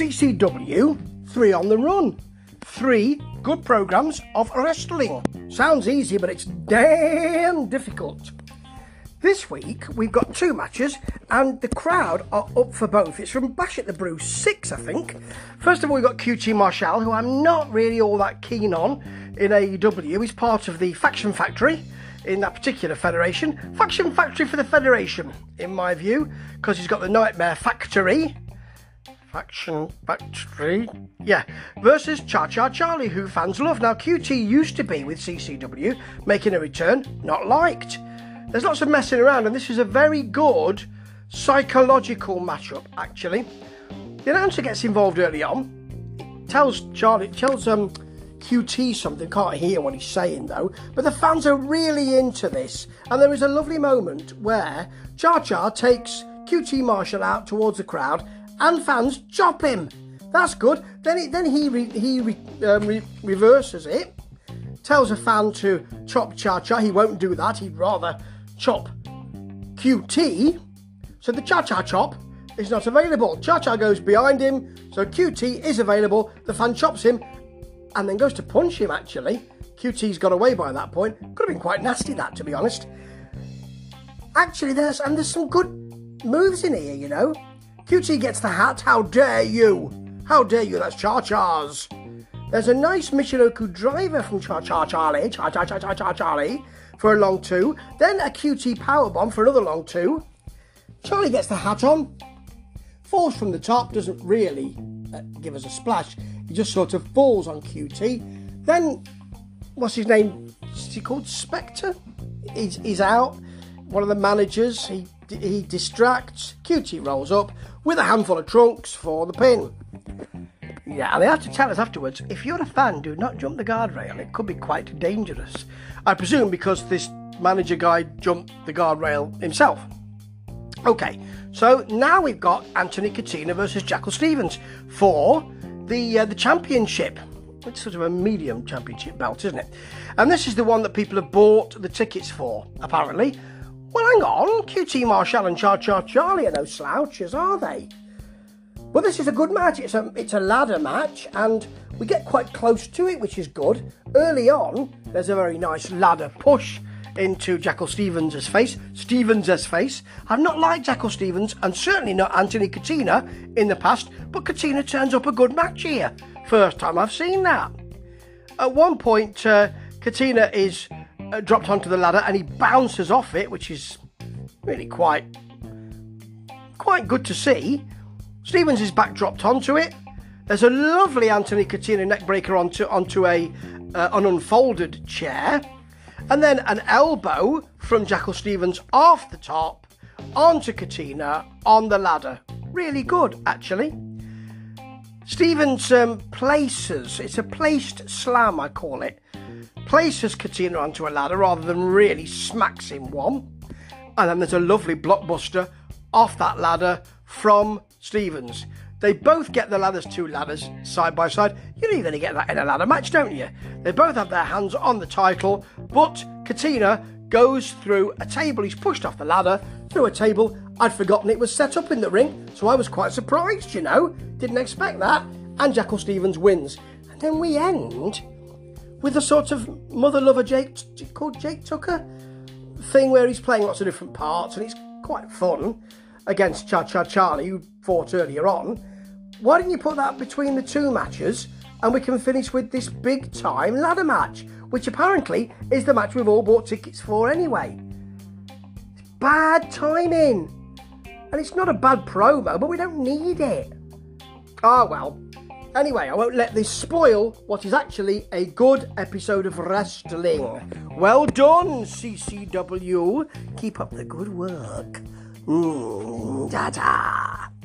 CCW, three on the run. Three good programs of wrestling. Sounds easy, but it's damn difficult. This week we've got two matches, and the crowd are up for both. It's from Bash at the Brew 6, I think. First of all, we've got QT Marshall, who I'm not really all that keen on in AEW. He's part of the Faction Factory in that particular federation. Faction Factory for the Federation, in my view, because he's got the Nightmare Factory. Faction Factory, yeah, versus Cha Cha Charlie, who fans love. Now, QT used to be with CCW, making a return, not liked. There's lots of messing around, and this is a very good psychological matchup, actually. The announcer gets involved early on, tells Charlie, tells um, QT something, can't hear what he's saying though, but the fans are really into this, and there is a lovely moment where Cha Cha takes QT Marshall out towards the crowd, and fans chop him. That's good. Then, then he re, he re, um, re, reverses it, tells a fan to chop Cha Cha. He won't do that. He'd rather chop QT. So the Cha Cha chop is not available. Cha Cha goes behind him, so QT is available. The fan chops him and then goes to punch him actually. QT's got away by that point. Could have been quite nasty that to be honest. Actually, there's and there's some good moves in here, you know. QT gets the hat. How dare you? How dare you? That's Cha Cha's. There's a nice Michinoku driver from Cha Cha Charlie, Cha Cha Cha Cha Cha Charlie, for a long two. Then a QT powerbomb for another long two. Charlie gets the hat on, falls from the top, doesn't really uh, give us a splash. He just sort of falls on QT. Then, what's his name? Is he called Spectre? He's, he's out. One of the managers, he, he distracts. QT rolls up with a handful of trunks for the pin. Yeah, and they have to tell us afterwards if you're a fan, do not jump the guardrail. It could be quite dangerous. I presume because this manager guy jumped the guardrail himself. Okay, so now we've got Anthony Catena versus Jackal Stevens for the uh, the championship. It's sort of a medium championship belt, isn't it? And this is the one that people have bought the tickets for, apparently. Well, hang on, QT Marshall and Cha Cha Charlie are no slouches, are they? Well, this is a good match. It's a it's a ladder match, and we get quite close to it, which is good. Early on, there's a very nice ladder push into Jackal Stevens' face. Stevens' face. I've not liked Jackal Stevens, and certainly not Anthony Catena in the past, but Catena turns up a good match here. First time I've seen that. At one point, uh, Catena is uh, dropped onto the ladder, and he bounces off it, which is really quite quite good to see. Stevens is back dropped onto it. There's a lovely Anthony Catena neckbreaker onto onto a uh, an unfolded chair, and then an elbow from Jackal Stevens off the top onto Catena on the ladder. Really good, actually. Stevens um, places, it's a placed slam, I call it, places Catena onto a ladder rather than really smacks him one. And then there's a lovely blockbuster off that ladder from Stevens. They both get the ladders, two ladders side by side. You're need to get that in a ladder match, don't you? They both have their hands on the title, but Catena goes through a table. He's pushed off the ladder through a table. I'd forgotten it was set up in the ring, so I was quite surprised, you know. Didn't expect that. And Jackal Stevens wins. And then we end with a sort of mother lover Jake called Jake Tucker thing where he's playing lots of different parts and it's quite fun against Cha Cha Charlie, who fought earlier on. Why didn't you put that between the two matches and we can finish with this big time ladder match, which apparently is the match we've all bought tickets for anyway? It's bad timing. And it's not a bad promo, but we don't need it. Oh, well. Anyway, I won't let this spoil what is actually a good episode of wrestling. Well done, CCW. Keep up the good work. Mm, da da.